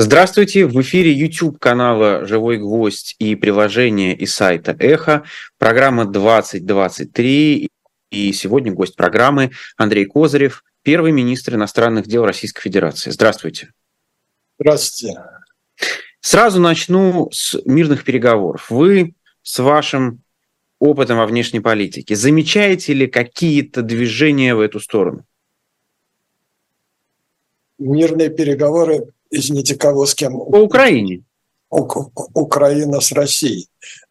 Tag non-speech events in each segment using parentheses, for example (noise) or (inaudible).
Здравствуйте, в эфире YouTube канала «Живой гвоздь» и приложение и сайта «Эхо», программа 2023, и сегодня гость программы Андрей Козырев, первый министр иностранных дел Российской Федерации. Здравствуйте. Здравствуйте. Сразу начну с мирных переговоров. Вы с вашим опытом во внешней политике замечаете ли какие-то движения в эту сторону? Мирные переговоры извините, кого с кем? По Украине. У, Украина с Россией.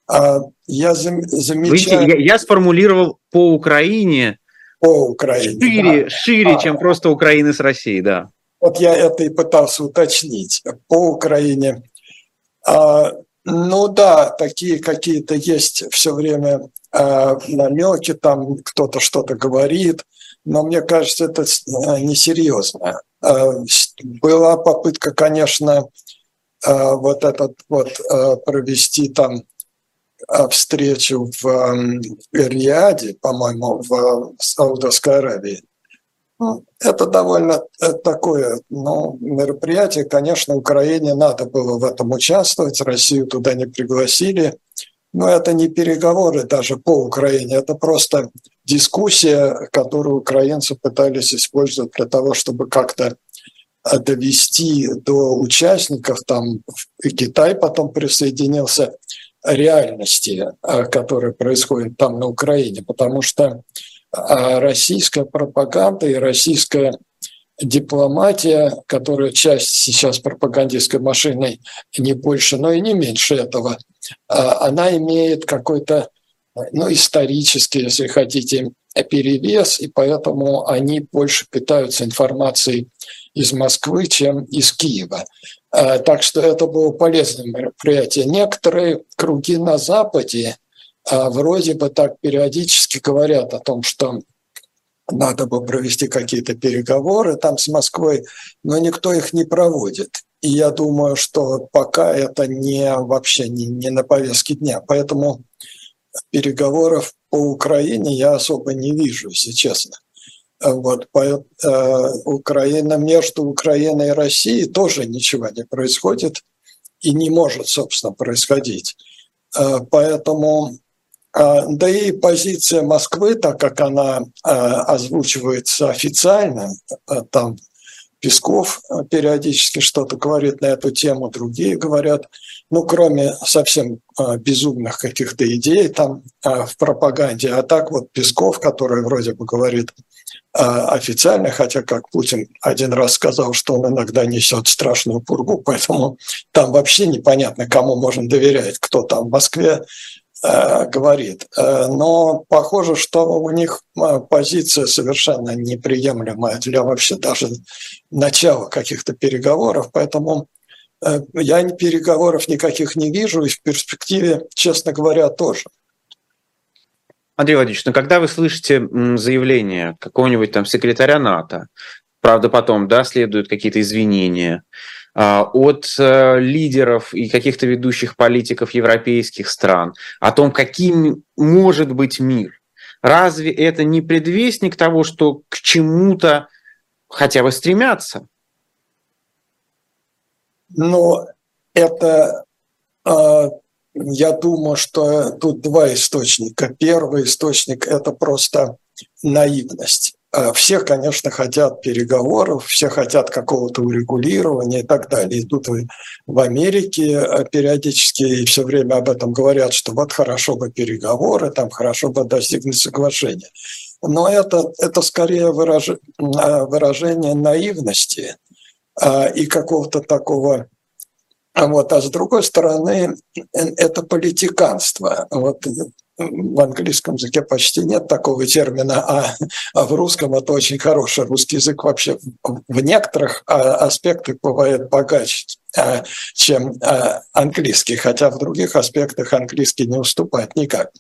А я зам, замечаю... Видите, я, я сформулировал по Украине, по Украине шире, да. шире а, чем просто Украины с Россией, да. Вот я это и пытался уточнить. По Украине. А, ну да, такие какие-то есть все время а, намеки, там кто-то что-то говорит, но мне кажется, это э, несерьезно. Э, была попытка, конечно, э, вот этот вот провести там встречу в Риаде, по-моему, в Саудовской Аравии. Это довольно такое ну, мероприятие. Конечно, Украине надо было в этом участвовать, Россию туда не пригласили. Но это не переговоры даже по Украине, это просто дискуссия, которую украинцы пытались использовать для того, чтобы как-то э, довести до участников, там и Китай потом присоединился, реальности, э, которые происходят там на Украине, потому что э, российская пропаганда и российская дипломатия, которая часть сейчас пропагандистской машины не больше, но и не меньше этого, она имеет какой-то ну, исторический, если хотите, перевес, и поэтому они больше питаются информацией из Москвы, чем из Киева. А, так что это было полезное мероприятие. Некоторые круги на Западе а, вроде бы так периодически говорят о том, что надо бы провести какие-то переговоры там с Москвой, но никто их не проводит. И я думаю, что пока это не вообще не, не на повестке дня. Поэтому переговоров по Украине я особо не вижу, если честно. Вот, по, э, Украина, между Украиной и Россией тоже ничего не происходит и не может, собственно, происходить. Э, поэтому, э, да и позиция Москвы, так как она э, озвучивается официально, э, там Песков э, периодически что-то говорит на эту тему, другие говорят, ну, кроме совсем э, безумных каких-то идей там э, в пропаганде, а так вот Песков, который вроде бы говорит официально, хотя, как Путин один раз сказал, что он иногда несет страшную пургу, поэтому там вообще непонятно, кому можно доверять, кто там в Москве говорит. Э, но похоже, что у них э, позиция совершенно неприемлемая для вообще даже начала каких-то переговоров, поэтому я переговоров никаких не вижу, и в перспективе, честно говоря, тоже. Андрей Владимирович, ну когда вы слышите заявление какого-нибудь там секретаря НАТО, правда потом, да, следуют какие-то извинения, от э, лидеров и каких-то ведущих политиков европейских стран о том, каким может быть мир. Разве это не предвестник того, что к чему-то хотя бы стремятся? Ну, это, а, я думаю, что тут два источника. Первый источник – это просто наивность. А, все, конечно, хотят переговоров, все хотят какого-то урегулирования и так далее. И тут в Америке а, периодически и все время об этом говорят, что вот хорошо бы переговоры, там хорошо бы достигнуть соглашения. Но это, это скорее выраж... А, выражение наивности и какого-то такого вот, а с другой стороны, это политиканство. Вот в английском языке почти нет такого термина, а, а в русском это очень хороший русский язык вообще в некоторых а, аспектах бывает богаче, а, чем английский, хотя в других аспектах английский не уступает никак.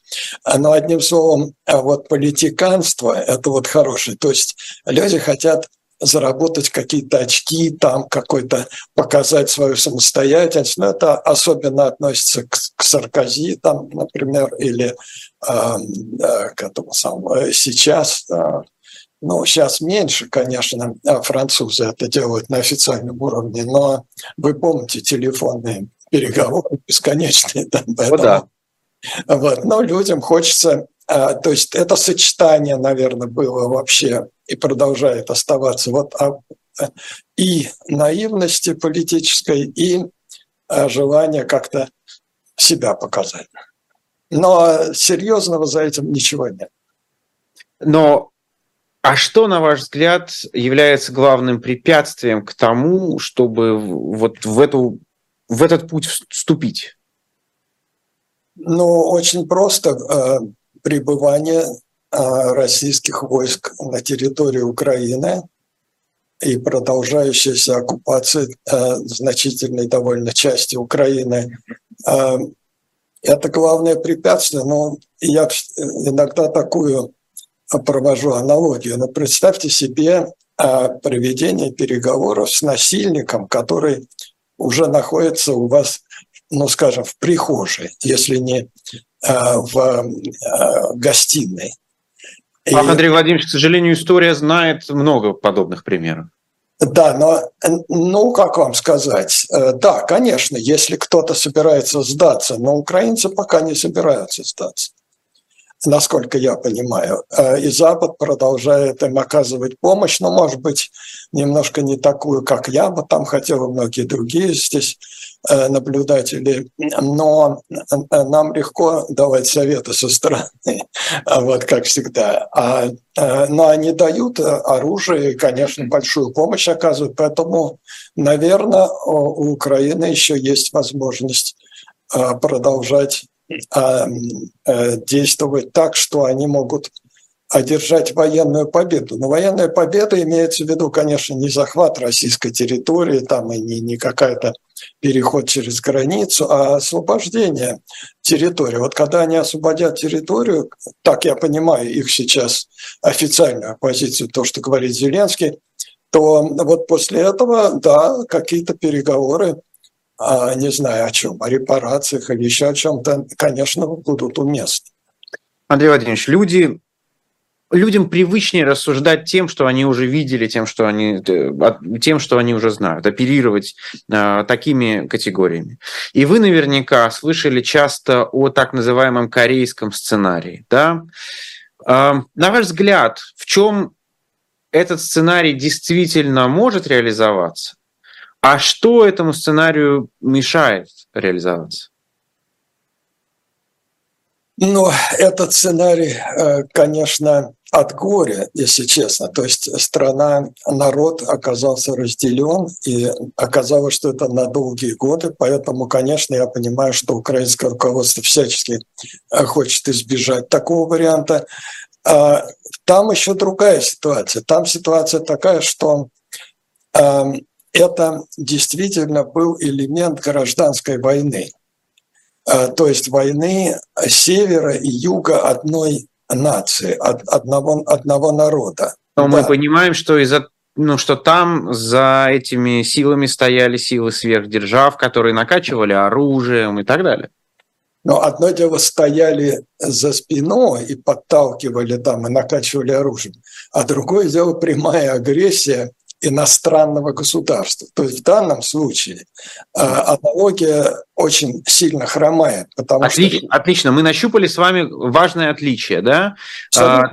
Но одним словом, вот политиканство – это вот хорошее. То есть люди хотят заработать какие-то очки, там какой-то показать свою самостоятельность. Но это особенно относится к, к Саркози, там, например, или э, к этому самому э, сейчас э, Ну, сейчас меньше, конечно, а французы это делают на официальном уровне, но вы помните телефонные переговоры (laughs) бесконечные. Там, поэтому, да. Вот, но людям хочется, а, то есть это сочетание, наверное, было вообще и продолжает оставаться вот и наивности политической, и желание как-то себя показать. Но серьезного за этим ничего нет. Но а что, на ваш взгляд, является главным препятствием к тому, чтобы вот в, эту, в этот путь вступить? Ну, очень просто. Э, пребывание э, российских войск на территории Украины и продолжающаяся оккупация э, значительной довольно части Украины это главное препятствие. Но я иногда такую провожу аналогию. Но представьте себе проведение переговоров с насильником, который уже находится у вас, ну, скажем, в прихожей, если не в гостиной. Ах, Андрей Владимирович, к сожалению, история знает много подобных примеров. Да, но, ну, как вам сказать, э, да, конечно, если кто-то собирается сдаться, но украинцы пока не собираются сдаться насколько я понимаю. Э, и Запад продолжает им оказывать помощь, но, может быть, немножко не такую, как я бы там хотел, и многие другие здесь э, наблюдатели. Но э, нам легко давать советы со стороны, (laughs) вот как всегда. А, но они дают оружие и, конечно, большую помощь оказывают. Поэтому, наверное, у Украины еще есть возможность продолжать а, э, действовать так, что они могут одержать военную победу. Но военная победа имеется в виду, конечно, не захват российской территории, там и не, не какая-то переход через границу, а освобождение территории. Вот когда они освободят территорию, так я понимаю их сейчас официальную позицию, то, что говорит Зеленский, то вот после этого, да, какие-то переговоры а, не знаю о чем, о репарациях или еще о чем-то, конечно, будут уместны. Андрей Владимирович, люди, людям привычнее рассуждать тем, что они уже видели, тем, что они, э, тем, что они уже знают, оперировать э, такими категориями. И вы наверняка слышали часто о так называемом корейском сценарии. Да? Э, на ваш взгляд, в чем этот сценарий действительно может реализоваться? А что этому сценарию мешает реализоваться? Ну, этот сценарий, конечно, от горя, если честно. То есть страна, народ оказался разделен, и оказалось, что это на долгие годы. Поэтому, конечно, я понимаю, что украинское руководство всячески э, хочет избежать такого варианта. А, там еще другая ситуация. Там ситуация такая, что эм, это действительно был элемент гражданской войны, а, то есть войны севера и юга одной нации, одного, одного народа. Но да. мы понимаем, что из-за ну, что там за этими силами стояли силы сверхдержав, которые накачивали оружием и так далее. Но одно дело стояли за спиной и подталкивали там и накачивали оружием, а другое дело прямая агрессия иностранного государства. То есть в данном случае э, аналогия очень сильно хромает. Потому отлично, что... отлично, мы нащупали с вами важное отличие, да? А,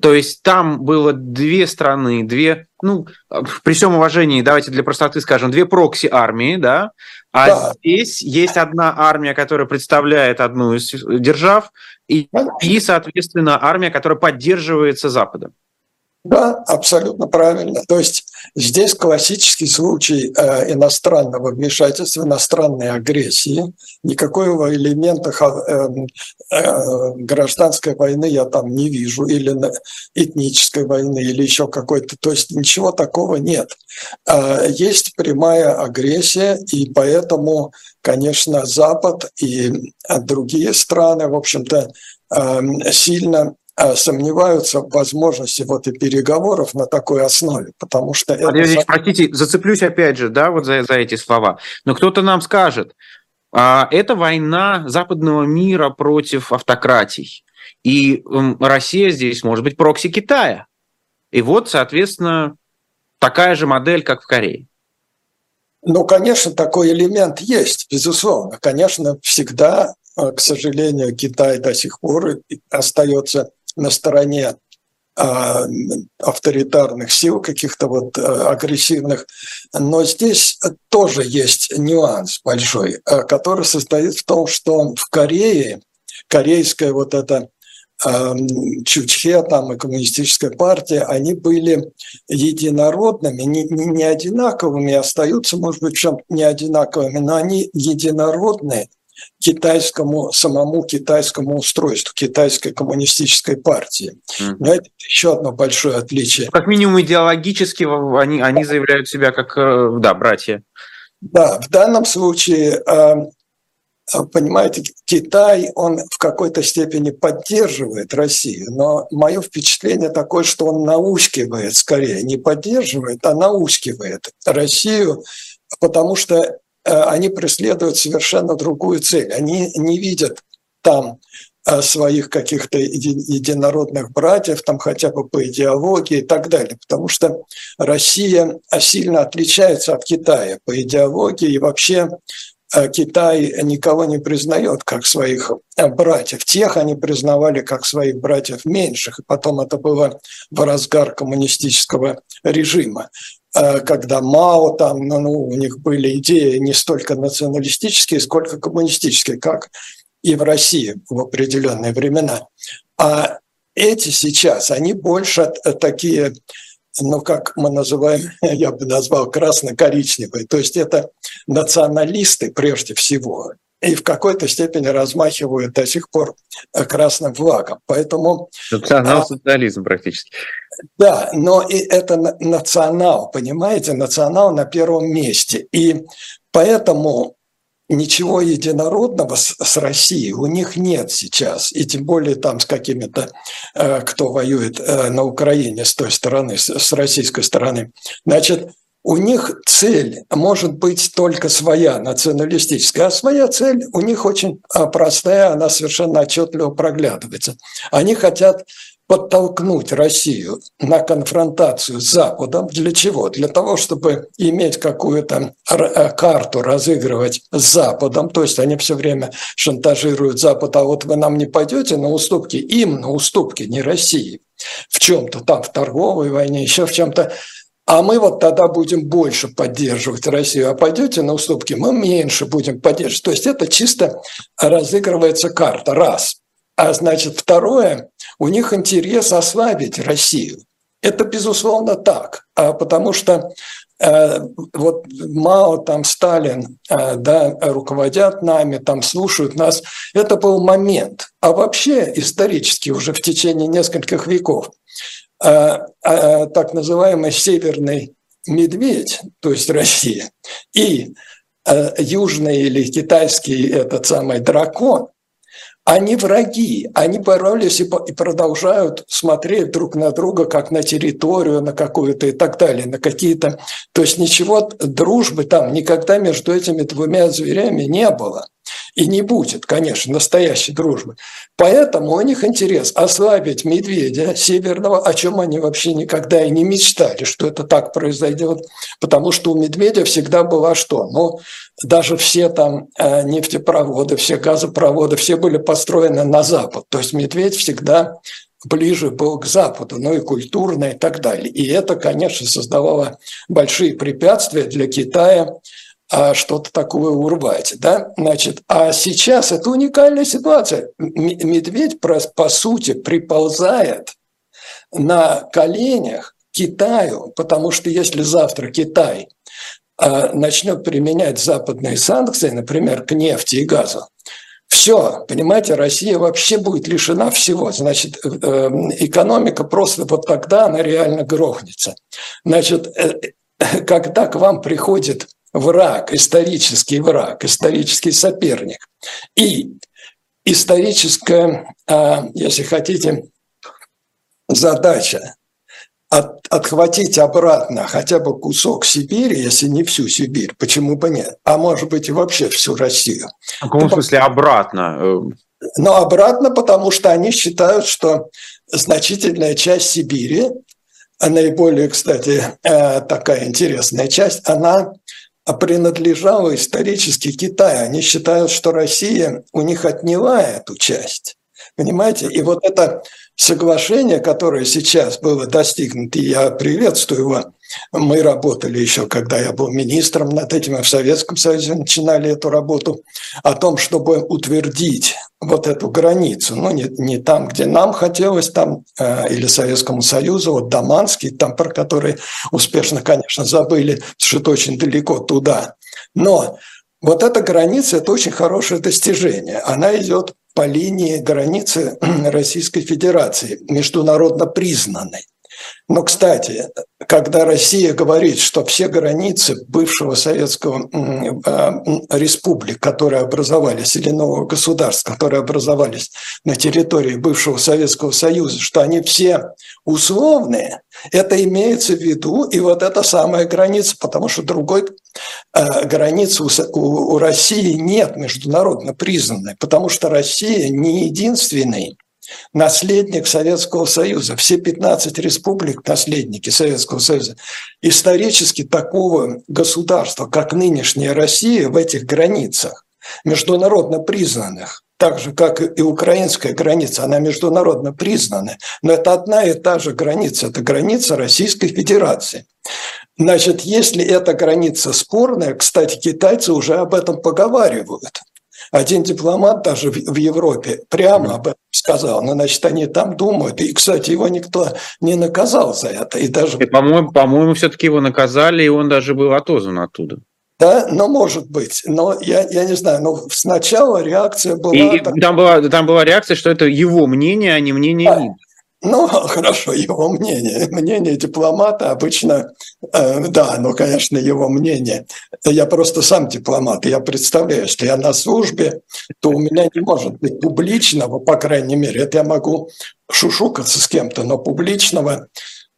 то есть там было две страны, две, ну, при всем уважении, давайте для простоты скажем, две прокси-армии, да? А да. здесь есть одна армия, которая представляет одну из держав, и, и, соответственно, армия, которая поддерживается Западом. Да, абсолютно правильно. То есть здесь классический случай э, иностранного вмешательства, иностранной агрессии. Никакого элемента э, э, гражданской войны я там не вижу, или этнической войны, или еще какой-то. То есть ничего такого нет. Э, есть прямая агрессия, и поэтому, конечно, Запад и другие страны, в общем-то, э, сильно сомневаются в возможности вот и переговоров на такой основе, потому что... это... Ильич, простите, зацеплюсь опять же, да, вот за, за эти слова. Но кто-то нам скажет, а, это война западного мира против автократий. И Россия здесь может быть прокси Китая. И вот, соответственно, такая же модель, как в Корее. Ну, конечно, такой элемент есть, безусловно. Конечно, всегда, э, к сожалению, Китай до сих пор остается на стороне а, авторитарных сил, каких-то вот э, агрессивных. Но здесь тоже есть нюанс большой, э, который состоит в том, что в Корее корейская вот эта Чучхе там и коммунистическая партия, они были единородными, не, не, не одинаковыми, остаются, может быть, чем не одинаковыми, но они единородные китайскому, самому китайскому устройству, китайской коммунистической партии. Mm. Но это еще одно большое отличие. Как минимум идеологически они, они заявляют себя как, э, да, братья. Да, в данном случае а, понимаете, Китай, он в какой-то степени поддерживает Россию, но мое впечатление такое, что он наускивает скорее, не поддерживает, а наускивает Россию, потому что э, они преследуют совершенно другую цель. Они не видят там э, своих каких-то единородных братьев, там хотя бы по идеологии и так далее, потому что Россия сильно отличается от Китая по идеологии и вообще Китай никого не признает как своих э, братьев. Тех они признавали как своих братьев меньших. И потом это было в разгар коммунистического режима э, когда Мао там, ну, ну, у них были идеи не столько националистические, сколько коммунистические, как и в России в определенные времена. А эти сейчас, они больше такие ну, как мы называем, (laughs) я бы назвал красно-коричневые. То есть это националисты прежде всего, и в какой-то степени размахивают до сих пор красным флагом. Поэтому... Национал-социализм а, практически. Да, но и это национал, понимаете, национал на первом месте. И поэтому ничего единородного с, с Россией у них нет сейчас, и тем более там с какими-то, э, кто воюет э, на Украине с той стороны, с, с российской стороны. Значит, у них цель может быть только своя, националистическая, а своя цель у них очень э, простая, она совершенно отчетливо проглядывается. Они хотят подтолкнуть Россию на конфронтацию с Западом. Для чего? Для того, чтобы иметь какую-то э, карту разыгрывать с Западом. То есть они все время шантажируют Запад, а вот вы нам не пойдете на уступки, им на уступки, не России. В чем-то там, в торговой войне, еще в чем-то. А мы вот тогда будем больше поддерживать Россию, а пойдете на уступки, мы меньше будем поддерживать. То есть это чисто разыгрывается карта. Раз. А значит, второе, у них интерес ослабить Россию. Это, безусловно, так, а потому что э, вот Мао, там Сталин, э, да, руководят нами, там слушают нас. Это был момент. А вообще исторически уже в течение нескольких веков э, э, так называемый северный медведь, то есть Россия, и э, южный или китайский этот самый дракон, они враги, они боролись и продолжают смотреть друг на друга, как на территорию, на какую-то и так далее, на какие-то... То есть ничего дружбы там никогда между этими двумя зверями не было. И не будет, конечно, настоящей дружбы. Поэтому у них интерес ослабить медведя северного, о чем они вообще никогда и не мечтали, что это так произойдет. Потому что у медведя всегда была что? Ну, даже все там э, нефтепроводы, все газопроводы, все были построены на Запад. То есть медведь всегда ближе был к Западу, ну и культурно и так далее. И это, конечно, создавало большие препятствия для Китая а, что-то такое урвать. Да? Значит, а сейчас это уникальная ситуация. Медведь, по сути, приползает на коленях Китаю, потому что если завтра Китай а, начнет применять западные санкции, например, к нефти и газу, все, понимаете, Россия вообще будет лишена всего. Значит, э, экономика просто вот тогда она реально грохнется. Значит, э, когда к вам приходит враг, исторический враг, исторический соперник, и историческая, а, если хотите, задача от, отхватить обратно хотя бы кусок Сибири, если не всю Сибирь, почему бы нет? А может быть и вообще всю Россию. В каком смысле обратно? Но обратно, потому что они считают, что значительная часть Сибири наиболее, кстати, э, такая интересная часть, она принадлежала исторически Китаю. Они считают, что Россия у них отняла эту часть. Понимаете? И вот это соглашение, которое сейчас было достигнуто, и я приветствую его, мы работали еще, когда я был министром над этим, и в Советском Союзе начинали эту работу, о том, чтобы утвердить вот эту границу, ну, не, не там, где нам хотелось, там, э, или Советскому Союзу, вот Даманский, там, про который успешно, конечно, забыли, что это очень далеко туда. Но вот эта граница – это очень хорошее достижение. Она идет по линии границы (clears throat) Российской Федерации, международно признанной. Но, кстати, когда Россия говорит, что все границы бывшего советского а, республик, которые образовались, или нового государства, которые образовались на территории бывшего Советского Союза, что они все условные, это имеется в виду и вот эта самая граница, потому что другой э, границы у, у России нет международно признанной, потому что Россия не единственный наследник Советского Союза. Все 15 республик – наследники Советского Союза. Исторически такого государства, как нынешняя Россия, в этих границах, международно признанных, так же, как и украинская граница, она международно признана, но это одна и та же граница, это граница Российской Федерации. Значит, если эта граница спорная, кстати, китайцы уже об этом поговаривают – один дипломат даже в Европе прямо об этом сказал. Ну, значит, они там думают. И, кстати, его никто не наказал за это. И даже... По-моему, по-моему, все-таки его наказали, и он даже был отозван оттуда. Да, ну, может быть. Но я, я не знаю, но сначала реакция была... И, так... там, была там была реакция, что это его мнение, а не мнение да. Ну, хорошо, его мнение. Мнение дипломата обычно, э, да, ну, конечно, его мнение. Я просто сам дипломат, я представляю, если я на службе, то у меня не может быть публичного, по крайней мере, это я могу шушукаться с кем-то, но публичного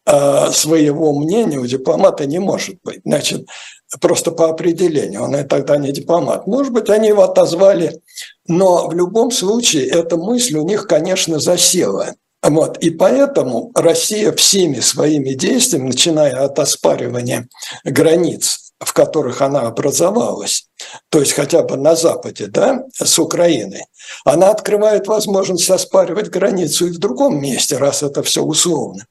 э, своего мнения у дипломата не может быть. Значит, просто по определению, он и тогда не дипломат. Может быть, они его отозвали, но в любом случае эта мысль у них, конечно, засела – вот. И поэтому Россия всеми своими действиями, начиная от оспаривания границ, в которых она образовалась, то есть хотя бы на Западе, да, с Украиной, она открывает возможность оспаривать границу и в другом месте, раз это все условно.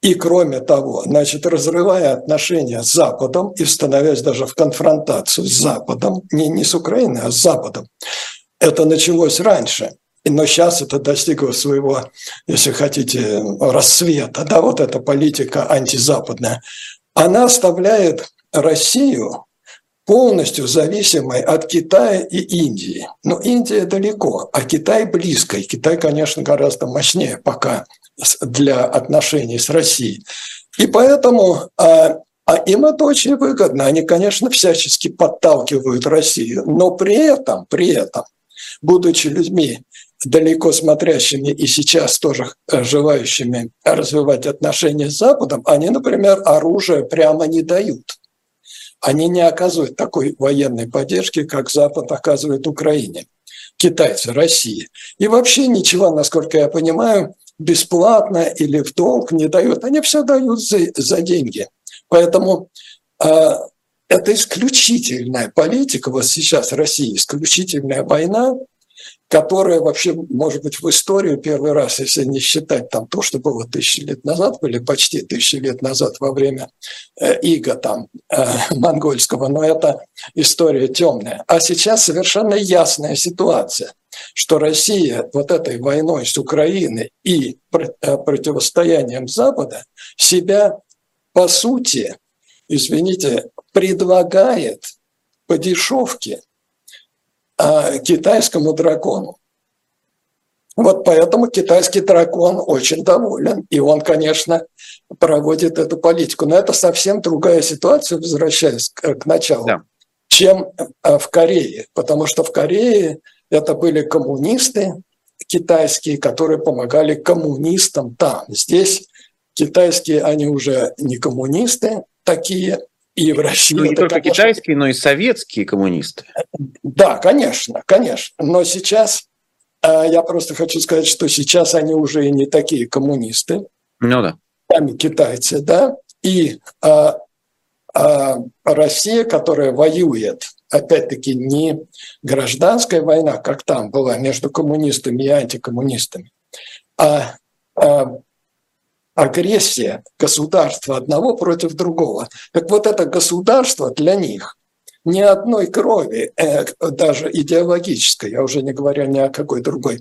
И кроме того, значит, разрывая отношения с Западом и становясь даже в конфронтацию с Западом, не, не с Украиной, а с Западом, это началось раньше – но сейчас это достигло своего, если хотите, рассвета. Да, вот эта политика антизападная. Она оставляет Россию полностью зависимой от Китая и Индии. Но Индия далеко, а Китай близко. И Китай, конечно, гораздо мощнее пока для отношений с Россией. И поэтому а, а им это очень выгодно. Они, конечно, всячески подталкивают Россию, но при этом, при этом, будучи людьми далеко смотрящими и сейчас тоже э, желающими развивать отношения с Западом, они, например, оружие прямо не дают. Они не оказывают такой военной поддержки, как Запад оказывает Украине, китайцы, России. И вообще ничего, насколько я понимаю, бесплатно или в долг не дают. Они все дают за, за деньги. Поэтому э, это исключительная политика, вот сейчас Россия, исключительная война, которая вообще, может быть, в историю первый раз, если не считать там то, что было тысячи лет назад, были почти тысячи лет назад во время э, ига там э, (laughs) монгольского, но это история темная. А сейчас совершенно ясная ситуация, что Россия вот этой войной с Украиной и э, противостоянием Запада себя, по сути, извините, предлагает по дешевке а, китайскому дракону. Вот поэтому китайский дракон очень доволен, и он, конечно, проводит эту политику. Но это совсем другая ситуация, возвращаясь к, к началу, да. чем а, в Корее, потому что в Корее это были коммунисты китайские, которые помогали коммунистам там. Здесь китайские, они уже не коммунисты такие, и в России. Ну, не только конечно... китайские, но и советские коммунисты. Да, конечно, конечно. Но сейчас, э, я просто хочу сказать, что сейчас они уже и не такие коммунисты. Ну да. сами китайцы, да, и а, а Россия, которая воюет, опять-таки, не гражданская война, как там была между коммунистами и антикоммунистами, а, а агрессия государства одного против другого. Так вот это государство для них ни одной крови, э, даже идеологической, я уже не говорю ни о какой другой,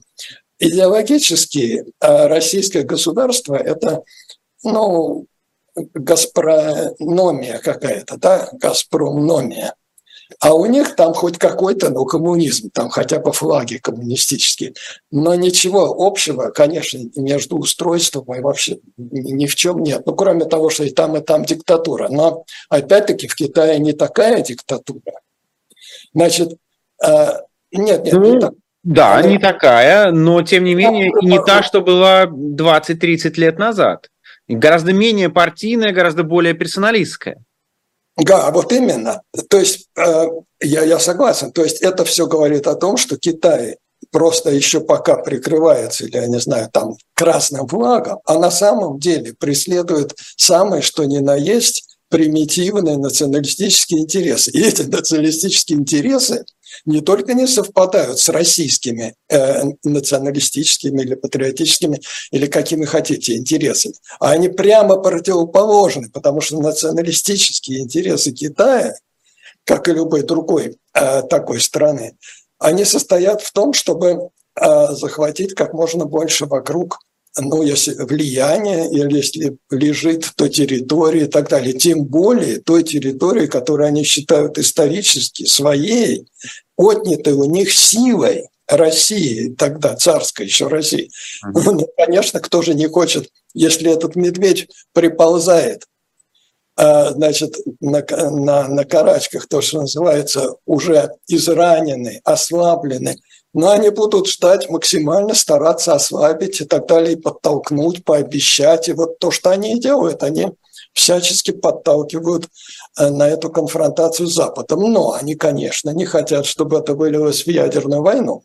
идеологически э, российское государство – это ну, газпрономия какая-то, да, газпромномия. А у них там хоть какой-то, ну, коммунизм, там хотя бы флаги коммунистические. Но ничего общего, конечно, между устройством и вообще ни в чем нет. Ну, кроме того, что и там, и там диктатура. Но, опять-таки, в Китае не такая диктатура. Значит, э, нет, нет, ну, не так. Да, Она... не такая, но, тем не менее, и не та, что была 20-30 лет назад гораздо менее партийная, гораздо более персоналистская. Да, вот именно. То есть э, я, я согласен. То есть это все говорит о том, что Китай просто еще пока прикрывается, или, я не знаю, там красным флагом, а на самом деле преследует самое, что ни на есть, примитивные националистические интересы. И эти националистические интересы не только не совпадают с российскими э, националистическими или патриотическими, или какими хотите, интересами, а они прямо противоположны, потому что националистические интересы Китая, как и любой другой э, такой страны, они состоят в том, чтобы э, захватить как можно больше вокруг ну, если влияние, или если лежит то территории и так далее, тем более той территории, которую они считают исторически своей, отнятой у них силой России, тогда царской еще России. Mm-hmm. Ну, конечно, кто же не хочет, если этот медведь приползает, а, значит, на, на, на карачках, то, что называется, уже израненный, ослабленный, но они будут ждать, максимально стараться ослабить и так далее, и подтолкнуть, пообещать. И вот то, что они делают, они всячески подталкивают э, на эту конфронтацию с Западом. Но они, конечно, не хотят, чтобы это вылилось в ядерную войну.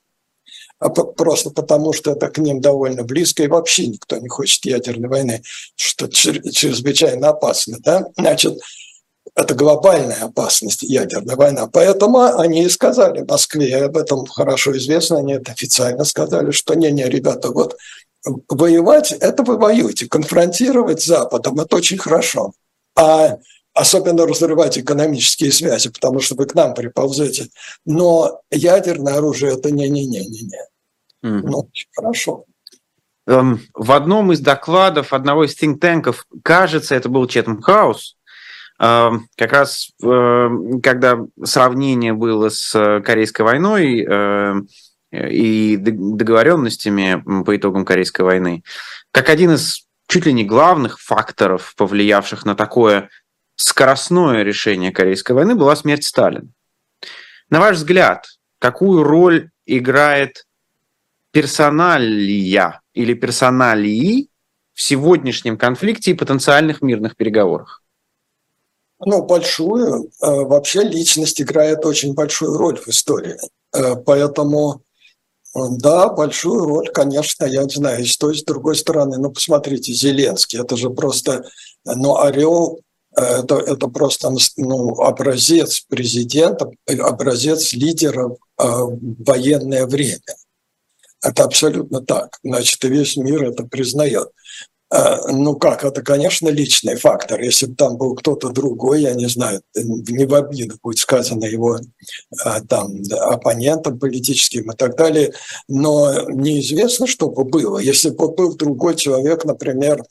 А просто потому, что это к ним довольно близко, и вообще никто не хочет ядерной войны, что чрезвычайно опасно. Да? Значит, это глобальная опасность, ядерная война. Поэтому они и сказали Москве, об этом хорошо известно, они это официально сказали, что не-не, ребята, вот воевать – это вы воюете, конфронтировать с Западом – это очень хорошо. А особенно разрывать экономические связи, потому что вы к нам приползете. Но ядерное оружие – это не-не-не-не-не. Mm-hmm. Ну, очень хорошо. Эм, в одном из докладов одного из think танков, кажется, это был Четом Хаус, как раз э, когда сравнение было с Корейской войной э, и договоренностями по итогам Корейской войны, как один из чуть ли не главных факторов, повлиявших на такое скоростное решение Корейской войны, была смерть Сталина. На ваш взгляд, какую роль играет персоналия или персоналии в сегодняшнем конфликте и потенциальных мирных переговорах? Ну, большую. Э, вообще личность играет очень большую роль в истории. Э, поэтому, э, да, большую роль, конечно, я знаю, с той, с другой стороны, ну, посмотрите, Зеленский, это же просто, ну, орел, это, это просто ну, образец президента, образец лидера в военное время. Это абсолютно так. Значит, весь мир это признает. А, ну как, это, конечно, личный фактор. Если бы там был кто-то другой, я не знаю, не в обиду будет сказано его а, там оппонентам политическим и так далее, но неизвестно, что бы было. Если бы был другой человек, например,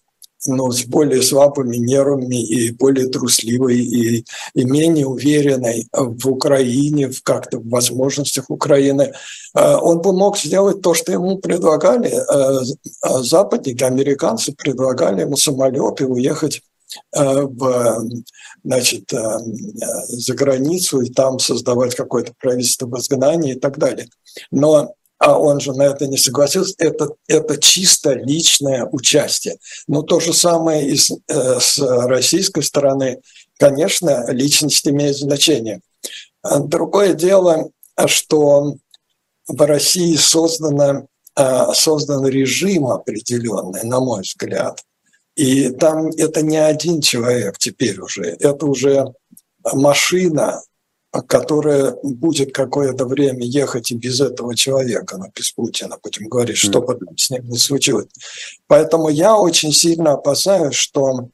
ну, с более слабыми нервами и более трусливой и, и менее уверенной в Украине, в как-то в возможностях Украины, э, он бы мог сделать то, что ему предлагали э, э, западники, американцы предлагали ему самолеты уехать в, значит, за границу и там создавать какое-то правительство в изгнании и так далее. Но а он же на это не согласился, это, это чисто личное участие. Но то же самое и с, э, с российской стороны, конечно, личность имеет значение. А другое дело, что в России создано, э, создан режим определенный, на мой взгляд, И там это не один человек теперь уже, это уже машина, которая будет какое-то время ехать и без этого человека, но без Путина, будем говорить, что бы с ним не случилось. Поэтому я очень сильно опасаюсь, что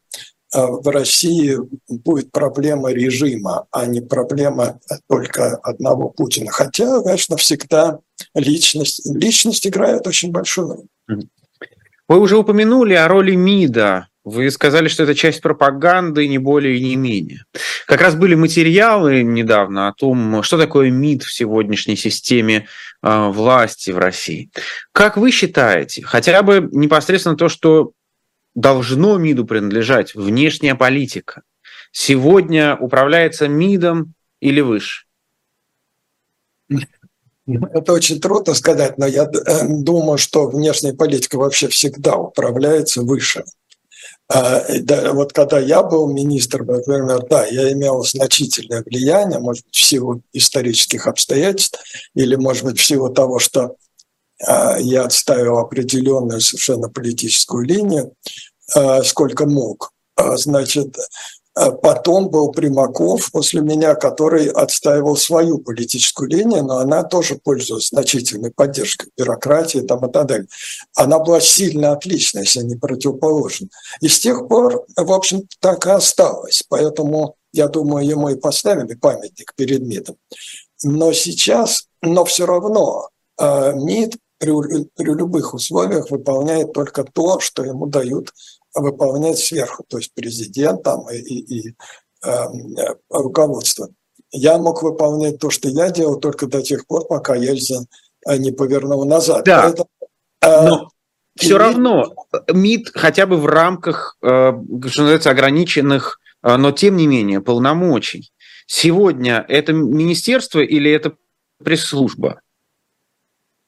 э, в России будет проблема режима, а не проблема только одного Путина. Хотя, конечно, всегда личность, личность играет очень большую роль. Вы уже упомянули о роли МИДа вы сказали, что это часть пропаганды, не более и не менее. Как раз были материалы недавно о том, что такое МИД в сегодняшней системе э, власти в России. Как вы считаете, хотя бы непосредственно то, что должно МИДу принадлежать, внешняя политика, сегодня управляется МИДом или выше? Это очень трудно сказать, но я э, думаю, что внешняя политика вообще всегда управляется выше. А, вот когда я был министром, например, да, я имел значительное влияние, может быть, в силу исторических обстоятельств, или, может быть, в силу того, что а, я отставил определенную совершенно политическую линию, а, сколько мог. Значит, потом был Примаков после меня, который отстаивал свою политическую линию, но она тоже пользовалась значительной поддержкой бюрократии там, и так далее. Она была сильно отлична, если не противоположна. И с тех пор, в общем, так и осталось. Поэтому, я думаю, ему и поставили памятник перед МИДом. Но сейчас, но все равно э, МИД при, при любых условиях выполняет только то, что ему дают выполнять сверху, то есть президент там и, и, и э, руководство. Я мог выполнять то, что я делал, только до тех пор, пока Ельцин э, не повернул назад. Да. Поэтому, э, Но все равно МИД хотя бы в рамках, э, что называется, ограниченных, э, но тем не менее полномочий. Сегодня это министерство или это пресс-служба?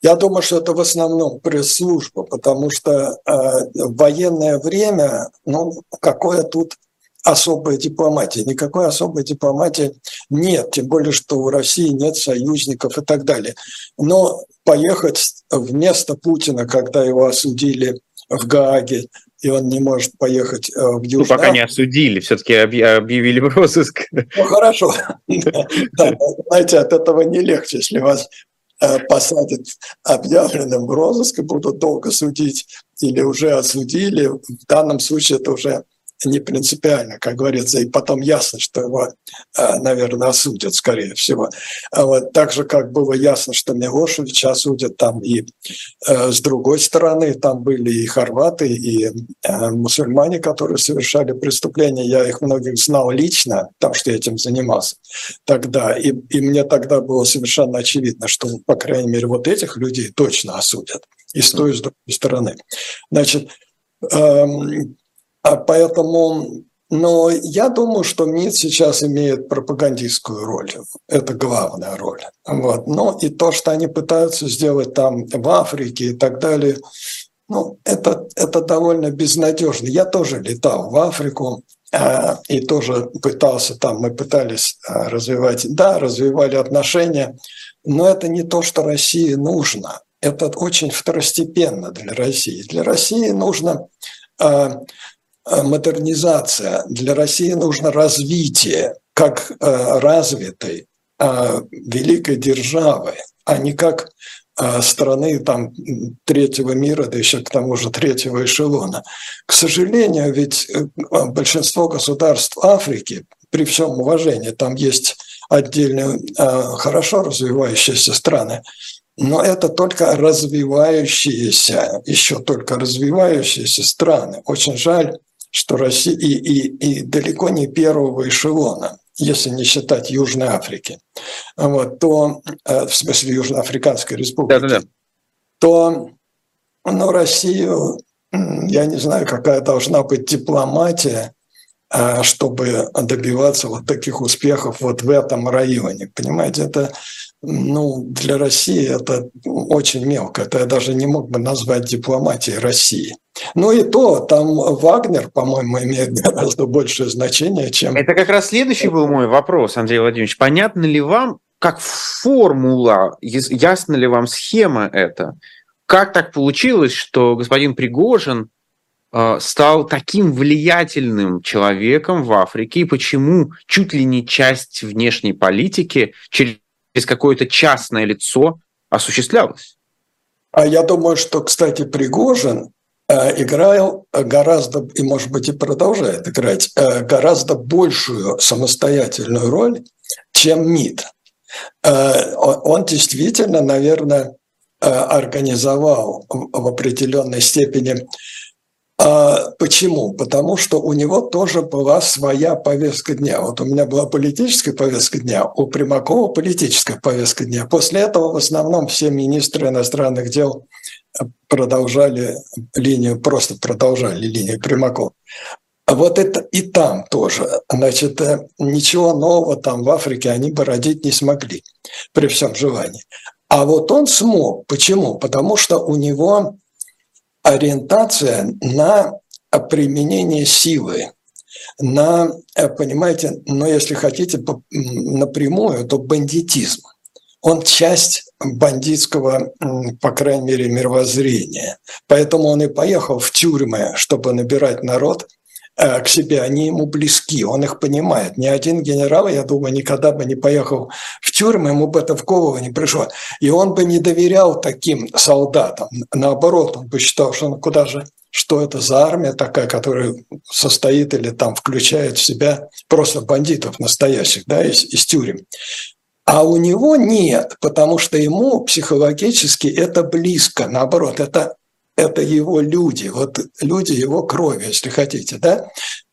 Я думаю, что это в основном пресс-служба, потому что э, в военное время, ну, какое тут особая дипломатия. Никакой особой дипломатии нет, тем более, что у России нет союзников и так далее. Но поехать вместо Путина, когда его осудили в Гааге, и он не может поехать э, в Южную... Ну, пока не осудили, все-таки объявили в розыск. Ну, хорошо. (laughs) Знаете, от этого не легче, если вас посадят объявленным в розыск и будут долго судить или уже осудили. В данном случае это уже не принципиально, как говорится, и потом ясно, что его, э, наверное, осудят, скорее всего. А вот так же, как было ясно, что Милошевича осудят там и э, с другой стороны, там были и хорваты, и э, мусульмане, которые совершали преступления. Я их многих знал лично, потому что я этим занимался тогда. И, и мне тогда было совершенно очевидно, что, по крайней мере, вот этих людей точно осудят и с той, и с другой стороны. Значит, эм, поэтому, но я думаю, что МИД сейчас имеет пропагандистскую роль. Это главная роль. Вот. Но и то, что они пытаются сделать там в Африке и так далее, ну, это, это довольно безнадежно. Я тоже летал в Африку, а, и тоже пытался там, мы пытались а, развивать, да, развивали отношения, но это не то, что России нужно. Это очень второстепенно для России. Для России нужно а, Э, модернизация. Для России нужно развитие как э, развитой э, великой державы, а не как страны там, третьего мира, да еще к тому же третьего эшелона. К сожалению, ведь большинство государств Африки, при всем уважении, там есть отдельные хорошо развивающиеся страны, но это только развивающиеся, еще только развивающиеся страны. Очень жаль, что Россия и, и, и далеко не первого эшелона, если не считать Южной Африки, вот, то, э, в смысле Южноафриканской республики, да, да, да. то ну, Россию, я не знаю, какая должна быть дипломатия, э, чтобы добиваться вот таких успехов вот в этом районе. Понимаете, это ну, для России это очень мелко. Это я даже не мог бы назвать дипломатией России. Ну и то, там Вагнер, по-моему, имеет (laughs) гораздо большее значение, чем... Это как раз следующий был мой вопрос, Андрей Владимирович. Понятно ли вам, как формула, ясна ли вам схема это? Как так получилось, что господин Пригожин э, стал таким влиятельным человеком в Африке и почему чуть ли не часть внешней политики через какое-то частное лицо осуществлялась? А я думаю, что, кстати, Пригожин э, играл гораздо, и, может быть, и продолжает играть, э, гораздо большую самостоятельную роль, чем МИД. Э, он действительно, наверное, организовал в определенной степени почему? Потому что у него тоже была своя повестка дня. Вот у меня была политическая повестка дня, у Примакова политическая повестка дня. После этого в основном все министры иностранных дел продолжали линию, просто продолжали линию Примакова. А вот это и там тоже. Значит, э, ничего нового там в Африке они бы родить не смогли при всем желании. А вот он смог. Почему? Потому что у него ориентация на применение силы, на, э, понимаете, но если хотите напрямую, то бандитизм. Он часть бандитского, по крайней мере, мировоззрения. Поэтому он и поехал в тюрьмы, чтобы набирать народ – к себе, они ему близки, он их понимает. Ни один генерал, я думаю, никогда бы не поехал в тюрьму, ему бы это в голову не пришло. И он бы не доверял таким солдатам. Наоборот, он бы считал, что ну куда же, что это за армия такая, которая состоит или там включает в себя просто бандитов настоящих, да, из, из тюрем. А у него нет, потому что ему психологически это близко. Наоборот, это это его люди, вот люди его крови, если хотите, да.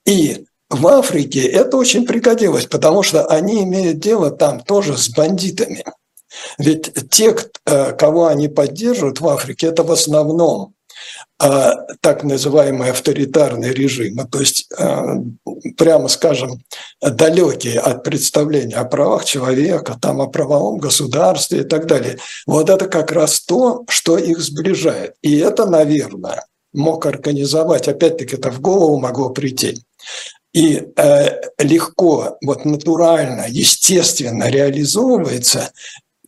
И в Африке это очень пригодилось, потому что они имеют дело там тоже с бандитами. Ведь те, э, кого они поддерживают в Африке, это в основном так называемые авторитарные режимы, то есть, а, прямо скажем, далекие от представления о правах человека, там, о правовом государстве и так далее. Вот это как раз то, что их сближает. И это, наверное, мог организовать, опять-таки это в голову могло прийти, и э, легко, вот натурально, естественно реализовывается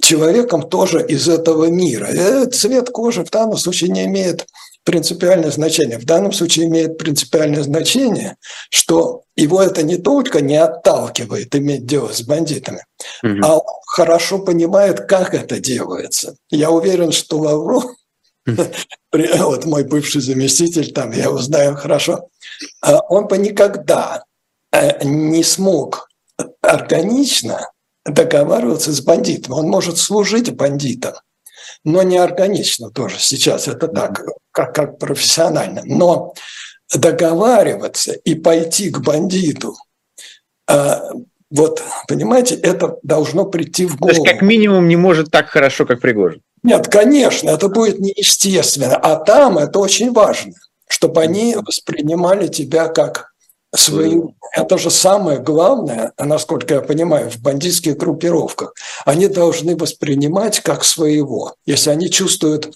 человеком тоже из этого мира. И цвет кожи в данном случае не имеет принципиальное значение. В данном случае имеет принципиальное значение, что его это не только не отталкивает иметь дело с бандитами, угу. а он хорошо понимает, как это делается. Я уверен, что Лавров, (laughs) вот мой бывший заместитель, там я его знаю хорошо, а он бы никогда э, не смог органично договариваться с бандитом. Он может служить бандитам, но не органично тоже сейчас. Это так, как, как профессионально. Но договариваться и пойти к бандиту, а, вот, понимаете, это должно прийти в голову. То есть, как минимум, не может так хорошо, как Пригожин. Нет, конечно, это будет неестественно. А там это очень важно, чтобы они воспринимали тебя как свою. Это же самое главное, насколько я понимаю, в бандитских группировках. Они должны воспринимать как своего. Если они чувствуют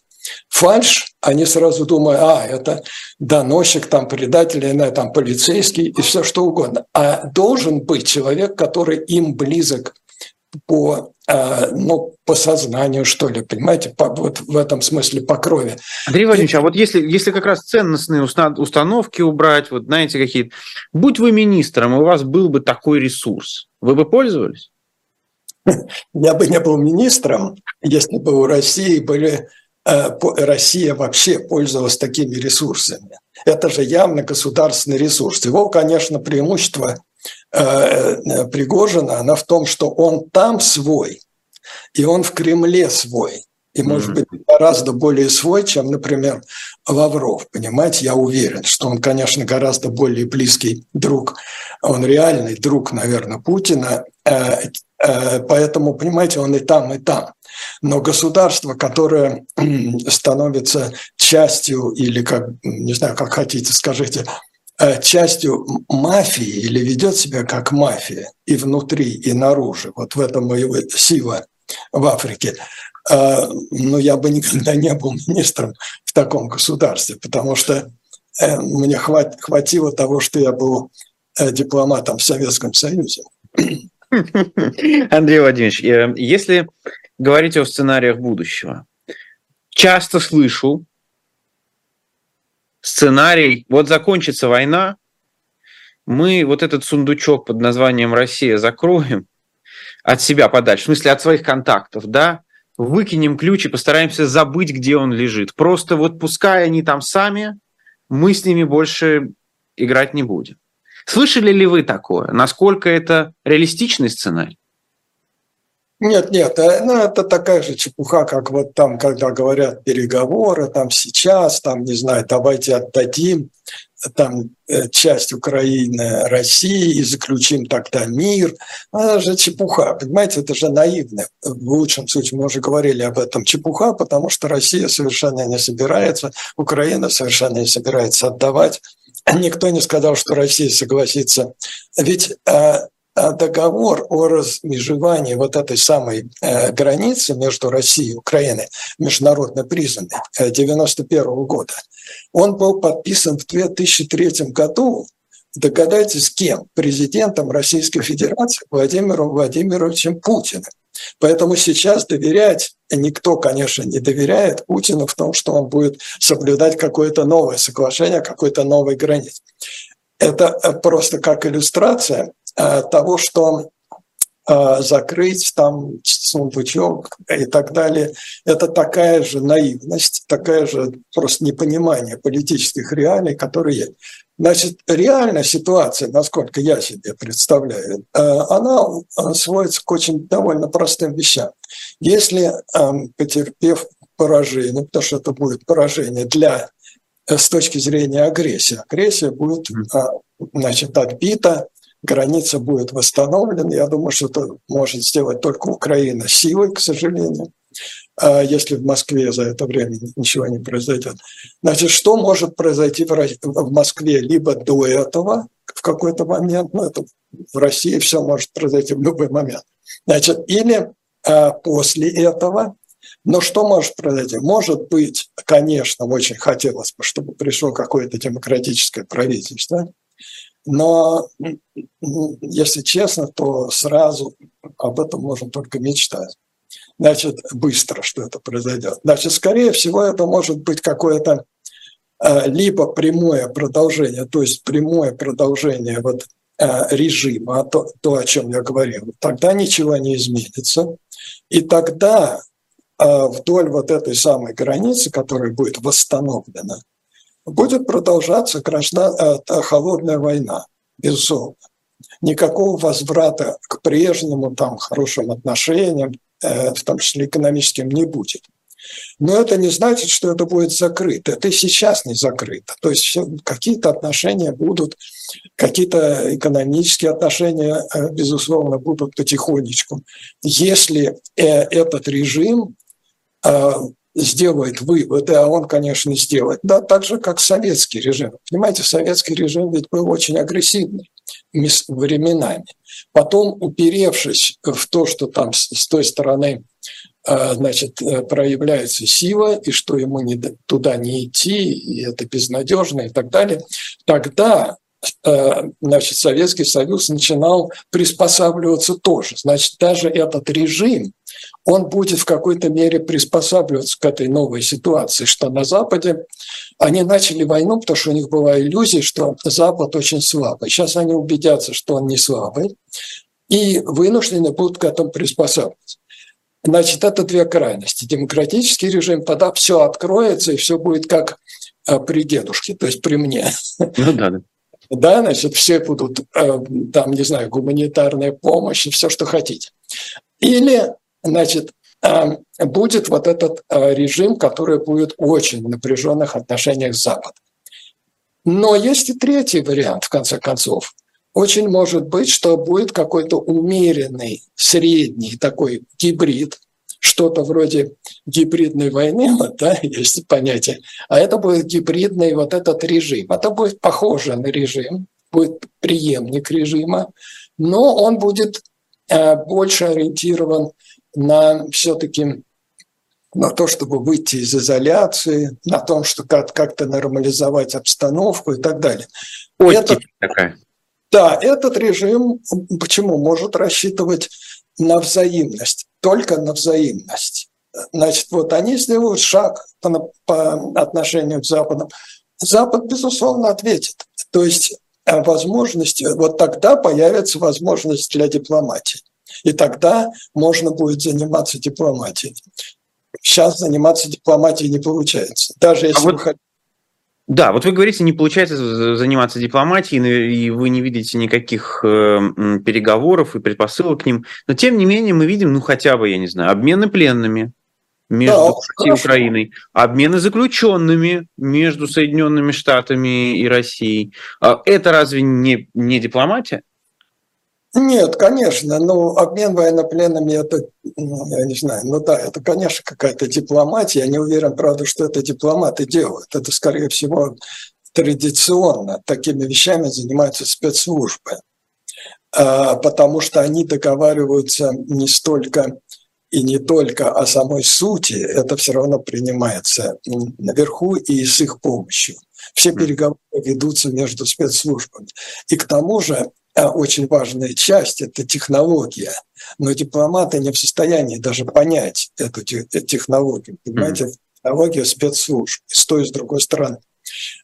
фальш, они сразу думают, а, это доносчик, там, предатель, или там, полицейский и все что угодно. А должен быть человек, который им близок по, ну, по сознанию, что ли, понимаете, по, вот в этом смысле по крови. Андрей Владимирович, а вот если, если как раз ценностные установки убрать, вот знаете, какие будь вы министром, у вас был бы такой ресурс, вы бы пользовались? (laughs) Я бы не был министром, если бы у России были э, Россия вообще пользовалась такими ресурсами. Это же явно государственный ресурс. Его, конечно, преимущество Э, э, Пригожина, она в том, что он там свой, и он в Кремле свой. И, может быть, гораздо более свой, чем, например, Лавров. Понимаете, я уверен, что он, конечно, гораздо более близкий друг. Он реальный друг, наверное, Путина. Э, поэтому, понимаете, он и там, и там. Но государство, которое (clears throat) становится частью или, как, не знаю, как хотите, скажите, Э, частью мафии или ведет себя как мафия и внутри, и наружу. Вот в этом его сила в Африке. Э, но я бы никогда не был министром в таком государстве, потому что э, мне хватило того, что я был дипломатом в Советском Союзе. (laughs) Андрей Владимирович, если говорить о сценариях будущего, часто слышу сценарий, вот закончится война, мы вот этот сундучок под названием «Россия» закроем от себя подальше, в смысле от своих контактов, да, выкинем ключ и постараемся забыть, где он лежит. Просто вот пускай они там сами, мы с ними больше играть не будем. Слышали ли вы такое? Насколько это реалистичный сценарий? Нет, нет, э, ну, это такая же чепуха, как вот там, когда говорят переговоры, там сейчас, там, не знаю, давайте отдадим там э, часть Украины России и заключим тогда мир. Это же чепуха, понимаете, это же наивно. В лучшем случае мы уже говорили об этом. Чепуха, потому что Россия совершенно не собирается, Украина совершенно не собирается отдавать. Никто не сказал, что Россия согласится. Ведь э, договор о размежевании вот этой самой э, границы между Россией и Украиной, международно признанной, 1991 э, года, он был подписан в 2003 году, догадайтесь, кем? Президентом Российской Федерации Владимиром Владимировичем Путиным. Поэтому сейчас доверять никто, конечно, не доверяет Путину в том, что он будет соблюдать какое-то новое соглашение, какой-то новой границ. Это э, просто как иллюстрация того, что э, закрыть там сундучок и так далее. Это такая же наивность, такая же просто непонимание политических реалий, которые есть. Значит, реальная ситуация, насколько я себе представляю, э, она сводится к очень довольно простым вещам. Если, эм, потерпев поражение, потому что это будет поражение для с точки зрения агрессии, агрессия будет значит, отбита, граница будет восстановлена. Я думаю, что это может сделать только Украина силой, к сожалению, а если в Москве за это время ничего не произойдет. Значит, что может произойти в Москве либо до этого, в какой-то момент, ну, это в России все может произойти в любой момент. Значит, или а, после этого, но что может произойти? Может быть, конечно, очень хотелось бы, чтобы пришло какое-то демократическое правительство, но, если честно, то сразу об этом можно только мечтать. Значит, быстро, что это произойдет. Значит, скорее всего, это может быть какое-то э, либо прямое продолжение, то есть прямое продолжение вот э, режима, то, то, о чем я говорил, тогда ничего не изменится. И тогда э, вдоль вот этой самой границы, которая будет восстановлена, будет продолжаться граждан, э, холодная война, безусловно. Никакого возврата к прежнему там, хорошим отношениям, э, в том числе экономическим, не будет. Но это не значит, что это будет закрыто. Это и сейчас не закрыто. То есть какие-то отношения будут, какие-то экономические отношения, э, безусловно, будут потихонечку. Если этот режим сделает выводы, а он, конечно, сделает, да, так же, как советский режим. Понимаете, советский режим ведь был очень агрессивный временами. Потом, уперевшись в то, что там с той стороны э, значит, э, проявляется сила, и что ему не, туда не идти, и это безнадежно и так далее, тогда э, значит, Советский Союз начинал приспосабливаться тоже. Значит, даже этот режим, он будет в какой-то мере приспосабливаться к этой новой ситуации, что на Западе они начали войну, потому что у них была иллюзия, что Запад очень слабый. Сейчас они убедятся, что он не слабый, и вынуждены будут к этому приспосабливаться. Значит, это две крайности. Демократический режим, тогда все откроется, и все будет как э, при дедушке, то есть при мне. Ну да, да. Да, значит, все будут, э, там, не знаю, гуманитарная помощь и все, что хотите. Или значит, эм, будет вот этот э, режим, который будет в очень напряженных отношениях с Западом. Но есть и третий вариант, в конце концов. Очень может быть, что будет какой-то умеренный, средний такой гибрид, что-то вроде гибридной войны, (laughs) вот, да, есть понятие, а это будет гибридный вот этот режим. Это будет похоже на режим, будет преемник режима, но он будет э, больше ориентирован на все-таки на то, чтобы выйти из изоляции, на том, что как- как-то нормализовать обстановку и так далее. Этот, такая. Да, этот режим почему может рассчитывать на взаимность, только на взаимность. Значит, вот они сделают шаг по, по отношению к Западу, Запад, безусловно, ответит. То есть э, возможность, вот тогда появится возможность для дипломатии. И тогда можно будет заниматься дипломатией. Сейчас заниматься дипломатией не получается. Даже если а вот... вы да, вот вы говорите, не получается заниматься дипломатией, и вы не видите никаких э, переговоров и предпосылок к ним. Но тем не менее мы видим, ну хотя бы, я не знаю, обмены пленными между да, Россией и Украиной, обмены заключенными между Соединенными Штатами и Россией. А это разве не, не дипломатия? Нет, конечно, но обмен военнопленными это, ну, я не знаю, ну да, это, конечно, какая-то дипломатия. Я не уверен, правда, что это дипломаты делают. Это, скорее всего, традиционно такими вещами занимаются спецслужбы, а, потому что они договариваются не столько и не только о самой сути, это все равно принимается наверху и с их помощью. Все переговоры ведутся между спецслужбами. И к тому же очень важная часть – это технология. Но дипломаты не в состоянии даже понять эту технологию. Понимаете, mm-hmm. технология спецслужб с той и с другой стороны.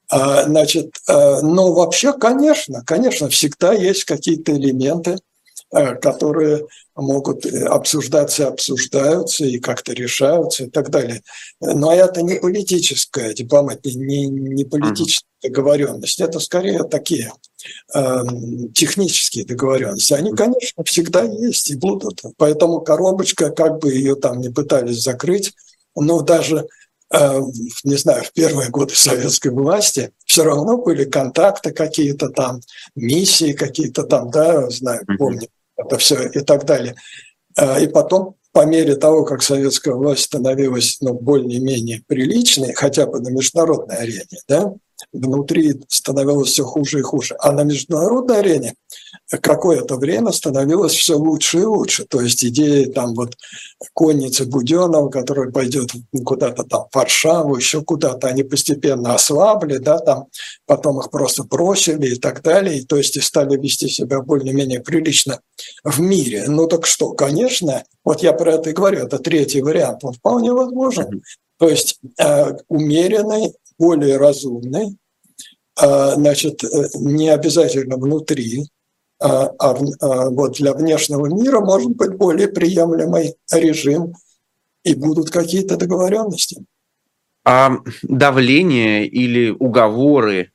А, значит, но вообще, конечно, конечно, всегда есть какие-то элементы, Э, которые могут э, обсуждаться, обсуждаются и как-то решаются и так далее. Но это не политическая дипломатия, не, не политическая договоренность, это скорее такие э, технические договоренности. Они, конечно, всегда есть и будут. Поэтому коробочка, как бы ее там не пытались закрыть, но даже э, не знаю, в первые годы советской власти все равно были контакты какие-то там, миссии какие-то там, да, знаю, помню, это все и так далее. А, и потом, по мере того, как советская власть становилась ну, более-менее приличной, хотя бы на международной арене, да, внутри становилось все хуже и хуже. А на международной арене какое-то время становилось все лучше и лучше. То есть идеи там вот конницы Буденова, которая пойдет куда-то там в Варшаву, еще куда-то, они постепенно ослабли, да, там потом их просто бросили и так далее, и, то есть и стали вести себя более-менее прилично в мире. Ну так что, конечно, вот я про это и говорю, это третий вариант, он вполне возможен. То есть э, умеренный, более разумный, э, значит, э, не обязательно внутри, а, а, а вот для внешнего мира может быть более приемлемый режим, и будут какие-то договоренности. А давление или уговоры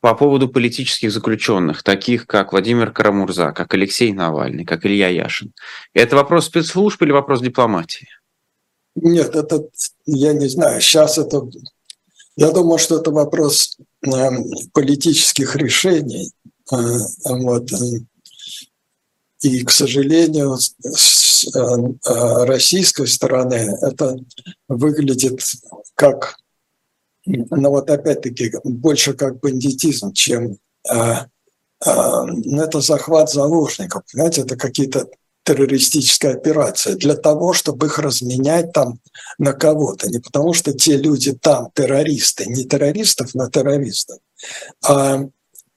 по поводу политических заключенных, таких как Владимир Карамурза, как Алексей Навальный, как Илья Яшин, это вопрос спецслужб или вопрос дипломатии? Нет, это, я не знаю, сейчас это, я думаю, что это вопрос э, политических решений, Э, вот. И, к сожалению, с э, российской стороны это выглядит как, ну вот опять-таки, больше как бандитизм, чем э, ну, это захват заложников. Понимаете, это какие-то террористическая операция для того, чтобы их разменять там на кого-то. Не потому что те люди там террористы, не террористов, но террористов, а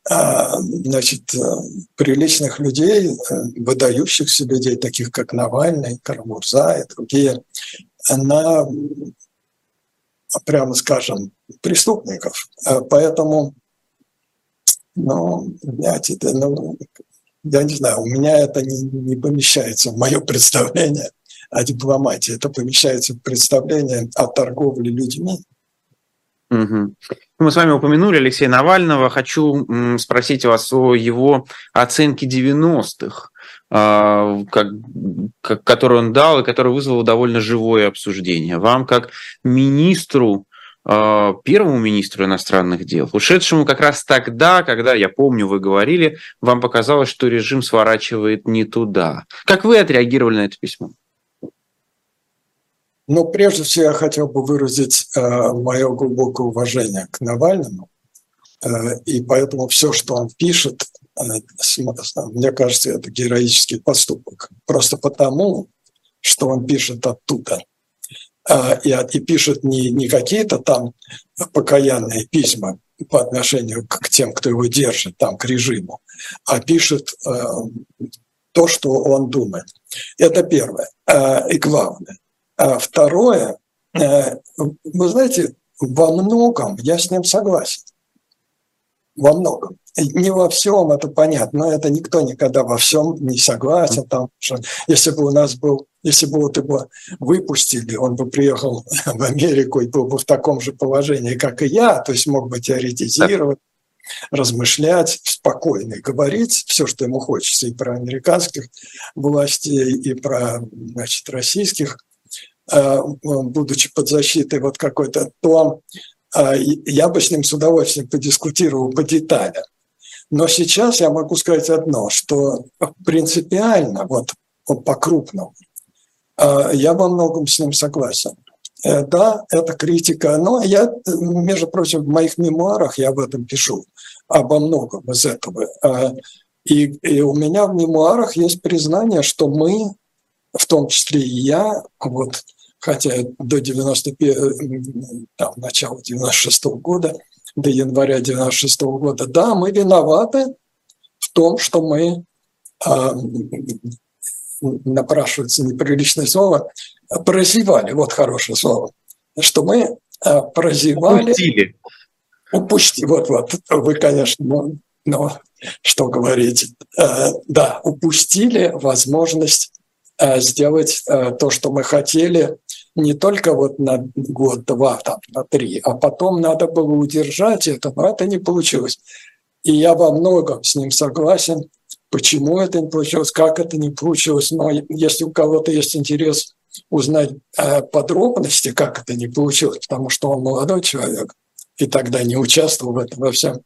а, значит, э, приличных людей, э, выдающихся людей, таких как Навальный, Карамурза и другие, на, прямо скажем, преступников. Э, поэтому, ну, знаете, ну, я не знаю, у меня это не, не помещается в мое представление о дипломатии. Это помещается в представление о торговле людьми. Угу. Мы с вами упомянули Алексея Навального. Хочу спросить вас о его оценке 90-х, а, которую он дал и которая вызвала довольно живое обсуждение. Вам, как министру, первому министру иностранных дел, ушедшему как раз тогда, когда, я помню, вы говорили, вам показалось, что режим сворачивает не туда. Как вы отреагировали на это письмо? Но прежде всего я хотел бы выразить э, мое глубокое уважение к Навальному. Э, и поэтому все, что он пишет, э, мне кажется, это героический поступок. Просто потому, что он пишет оттуда. Э, и, и пишет не, не какие-то там покаянные письма по отношению к тем, кто его держит, там, к режиму, а пишет э, то, что он думает. Это первое. Э, и главное. А второе, вы знаете, во многом я с ним согласен. Во многом. Не во всем, это понятно, но это никто никогда во всем не согласен. Там, что если бы у нас был, если бы вот его выпустили, он бы приехал (laughs) в Америку и был бы в таком же положении, как и я, то есть мог бы теоретизировать, размышлять спокойно говорить все, что ему хочется, и про американских властей, и про значит, российских, э, будучи под защитой вот какой-то, то я бы с ним с удовольствием подискутировал по деталям. Но сейчас я могу сказать одно, что принципиально, вот, по-крупному, э, я во многом с ним согласен. Э, да, это критика, но я, между прочим, в моих мемуарах я об этом пишу, обо многом из этого. Э, и, и у меня в мемуарах есть признание, что мы, в том числе и я, вот, хотя до 91, там, начала 96 -го года, до января 96 -го года, да, мы виноваты в том, что мы э, напрашивается неприличное слово, прозевали, вот хорошее слово, что мы э, прозевали... Упустили. Упустили, вот-вот, вы, конечно, ну, ну, что говорить, э, да, упустили возможность э, сделать то, что мы хотели, не только вот на год-два, там, на три, а потом надо было удержать это, но это не получилось. И я во многом с ним согласен, почему это не получилось, как это не получилось. Но если у кого-то есть интерес узнать э, подробности, как это не получилось, потому что он молодой человек, и тогда не участвовал в этом во всем,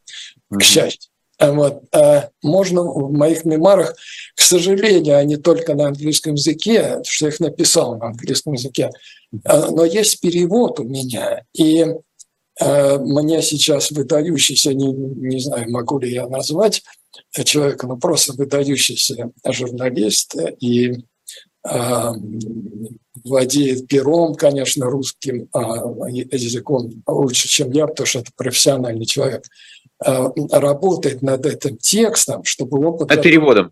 к счастью. А вот. А можно в моих мемуарах, к сожалению, они только на английском языке, что я их написал на английском языке, но есть перевод у меня, и мне сейчас выдающийся, не, не знаю, могу ли я назвать человека, но просто выдающийся журналист и а, владеет пером, конечно, русским а, языком лучше, чем я, потому что это профессиональный человек, а, работает над этим текстом, чтобы он... Над переводом?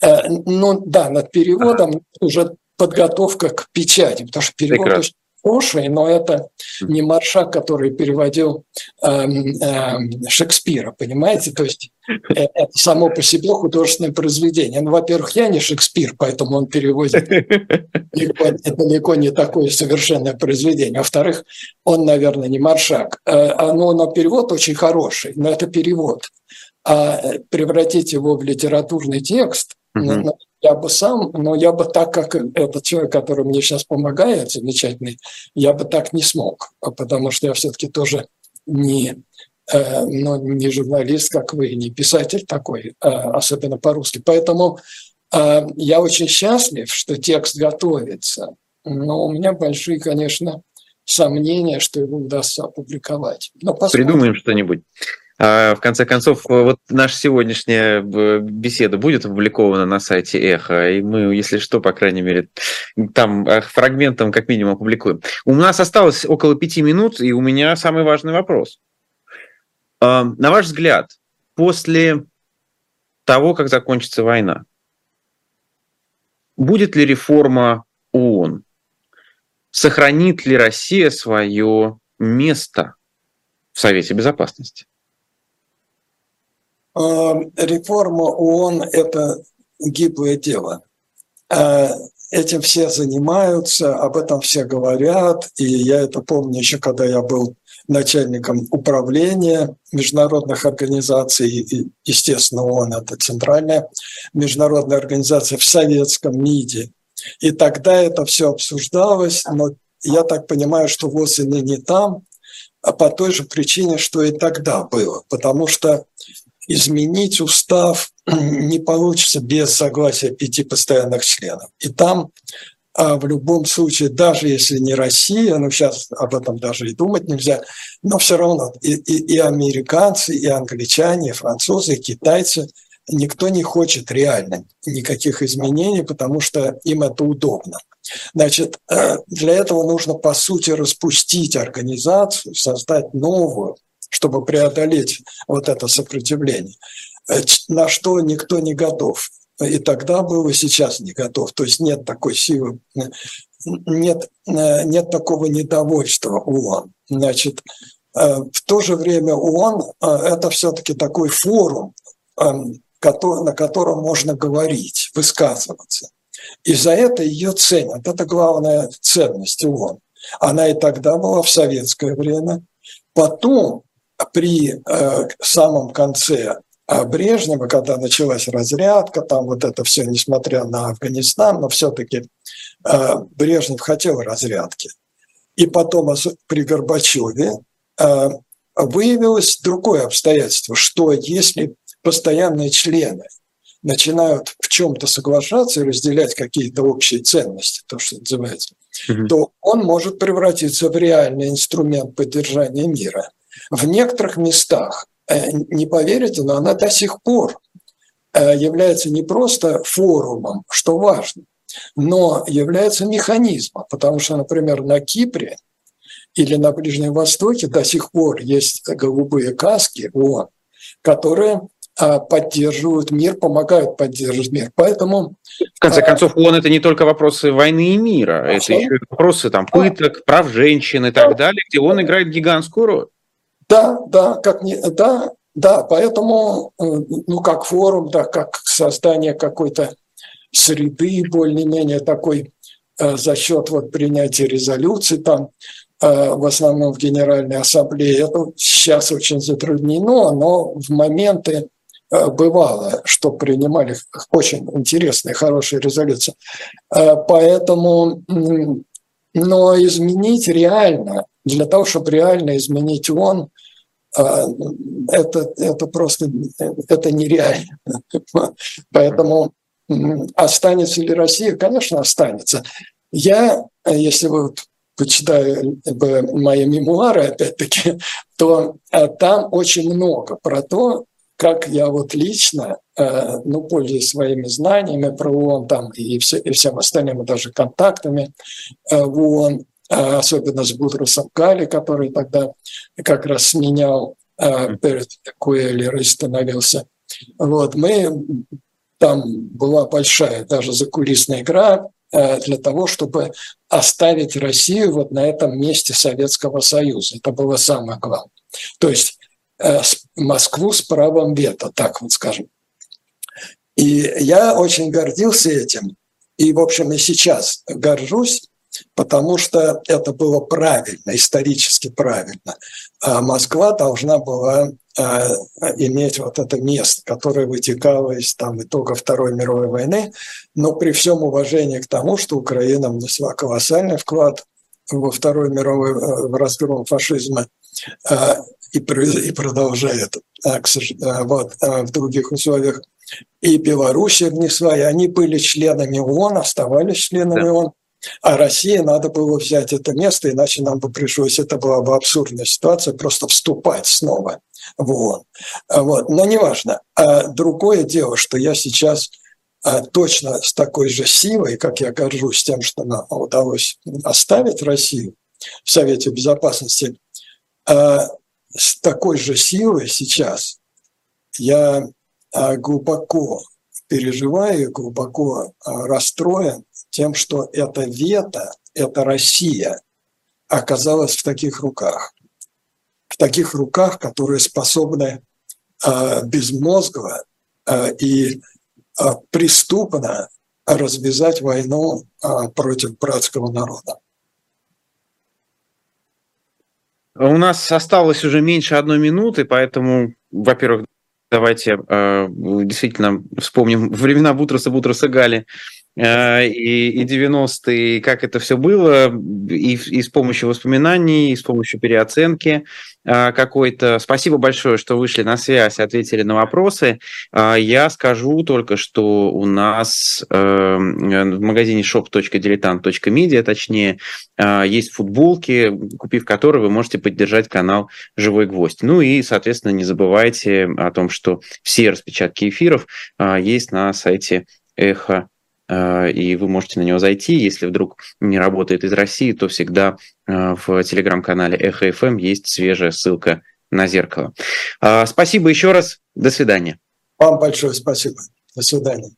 Э, ну да, над переводом ага. уже подготовка к печати, потому что перевод Прекрасно. Хороший, но это не Маршак, который переводил э, э, Шекспира, понимаете? То есть э, это само по себе художественное произведение. Ну, во-первых, я не Шекспир, поэтому он переводит далеко, далеко не такое совершенное произведение. Во-вторых, он, наверное, не Маршак. Э, а, но, но перевод очень хороший, но это перевод. А превратить его в литературный текст, mm-hmm я бы сам, но я бы так, как этот человек, который мне сейчас помогает, замечательный, я бы так не смог, потому что я все-таки тоже не, э, ну, не журналист, как вы, не писатель такой, э, особенно по-русски. Поэтому э, я очень счастлив, что текст готовится, но у меня большие, конечно, сомнения, что его удастся опубликовать. Но Придумаем что-нибудь. А, в конце концов, вот наша сегодняшняя э, беседа будет опубликована на сайте Эхо, и мы, если что, по крайней мере, там э, фрагментом как минимум опубликуем. У нас осталось около пяти минут, и у меня самый важный вопрос. А, на ваш взгляд, после того, как закончится война, будет ли реформа ООН? Сохранит ли Россия свое место в Совете Безопасности? Эм, реформа ООН – это гиблое дело. Э, этим все занимаются, об этом все говорят, и я это помню еще, когда я был начальником управления международных организаций, и, естественно, ООН – это центральная международная организация в советском МИДе. И тогда это все обсуждалось, но я так понимаю, что ВОЗ и ныне там, а по той же причине, что и тогда было. Потому что изменить устав (clears throat) не получится без согласия пяти постоянных членов. И там а в любом случае, даже если не Россия, ну сейчас об этом даже и думать нельзя, но все равно и, и, и американцы, и англичане, и французы, и китайцы, никто не хочет реально никаких изменений, потому что им это удобно. Значит, э, для этого нужно, по сути, распустить организацию, создать новую, чтобы преодолеть вот это сопротивление, э, на что никто не готов. И тогда был, и сейчас не готов. То есть нет такой силы. нет, нет такого недовольства ООН. Значит, в то же время ООН – это все-таки такой форум, эм, на котором можно говорить, высказываться. И за это ее ценят. Это главная ценность ООН. Она и тогда была в советское время. Потом, при э, самом конце э, Брежнева, когда началась разрядка, там вот это все, несмотря на Афганистан, но все-таки э, Брежнев хотел разрядки. И потом при Горбачеве э, выявилось другое обстоятельство, что если постоянные члены начинают в чем-то соглашаться и разделять какие-то общие ценности, то, что называется, mm-hmm. то он может превратиться в реальный инструмент поддержания мира. В некоторых местах, э, не поверите, но она до сих пор э, является не просто форумом, что важно, но является механизмом, потому что, например, на Кипре или на Ближнем Востоке до сих пор есть голубые каски ООН, которые а, поддерживают мир, помогают поддерживать мир. Поэтому... В конце а, концов, ООН – это не только вопросы войны и мира, а это еще и вопросы там, пыток, прав женщин и так далее, где он играет гигантскую роль. Да, да, как не, да, да, поэтому, э, ну, как форум, да, как создание какой-то среды более-менее такой э, за счет вот принятия резолюций там, э, в основном в Генеральной Ассамблее, это сейчас очень затруднено, но в моменты бывало, что принимали очень интересные, хорошие резолюции. Поэтому, но изменить реально, для того, чтобы реально изменить ООН, э, это, это просто это нереально. (laughs) Поэтому останется ли Россия? Конечно, останется. Я, если вы почитаю мои мемуары, опять-таки, (laughs) то там очень много про то, как я вот лично, э, ну, пользуясь своими знаниями про ООН там, и, все, и всем остальным, и даже контактами э, в ООН, э, особенно с Бутрусом Гали, который тогда как раз сменял перед Куэллер и становился. Вот, мы, там была большая даже закулисная игра для того, чтобы оставить Россию вот на этом месте Советского Союза. Это было самое главное. То есть Москву с правом вето, так вот скажем. И я очень гордился этим. И, в общем, и сейчас горжусь, потому что это было правильно, исторически правильно. А Москва должна была а, иметь вот это место, которое вытекало из там, итога Второй мировой войны, но при всем уважении к тому, что Украина внесла колоссальный вклад во Второй мировой э, в разгром фашизма, а, и, и продолжает вот, в других условиях. И Белоруссия внесла, и они были членами ООН, оставались членами да. ООН. А России надо было взять это место, иначе нам бы пришлось, это была бы абсурдная ситуация, просто вступать снова в ООН. Вот. Но неважно. А другое дело, что я сейчас точно с такой же силой, как я горжусь тем, что нам удалось оставить Россию в Совете Безопасности, с такой же силой сейчас я а, глубоко переживаю, глубоко а, расстроен тем, что эта вето, эта Россия оказалась в таких руках. В таких руках, которые способны а, безмозгло и преступно развязать войну против братского народа. У нас осталось уже меньше одной минуты, поэтому, во-первых, давайте э, действительно вспомним времена Бутроса, Бутроса Гали. Э, и, и 90-е, как это все было, и, и с помощью воспоминаний, и с помощью переоценки э, какой-то. Спасибо большое, что вышли на связь, ответили на вопросы. Э, я скажу только, что у нас в магазине shop.diletant.media, точнее, есть футболки, купив которые вы можете поддержать канал «Живой гвоздь». Ну и, соответственно, не забывайте о том, что все распечатки эфиров есть на сайте «Эхо Э, и вы можете на него зайти. Если вдруг не работает из России, то всегда э, в телеграм-канале Эхо ФМ есть свежая ссылка на зеркало. Э, спасибо еще раз. До свидания. Вам большое спасибо. До свидания.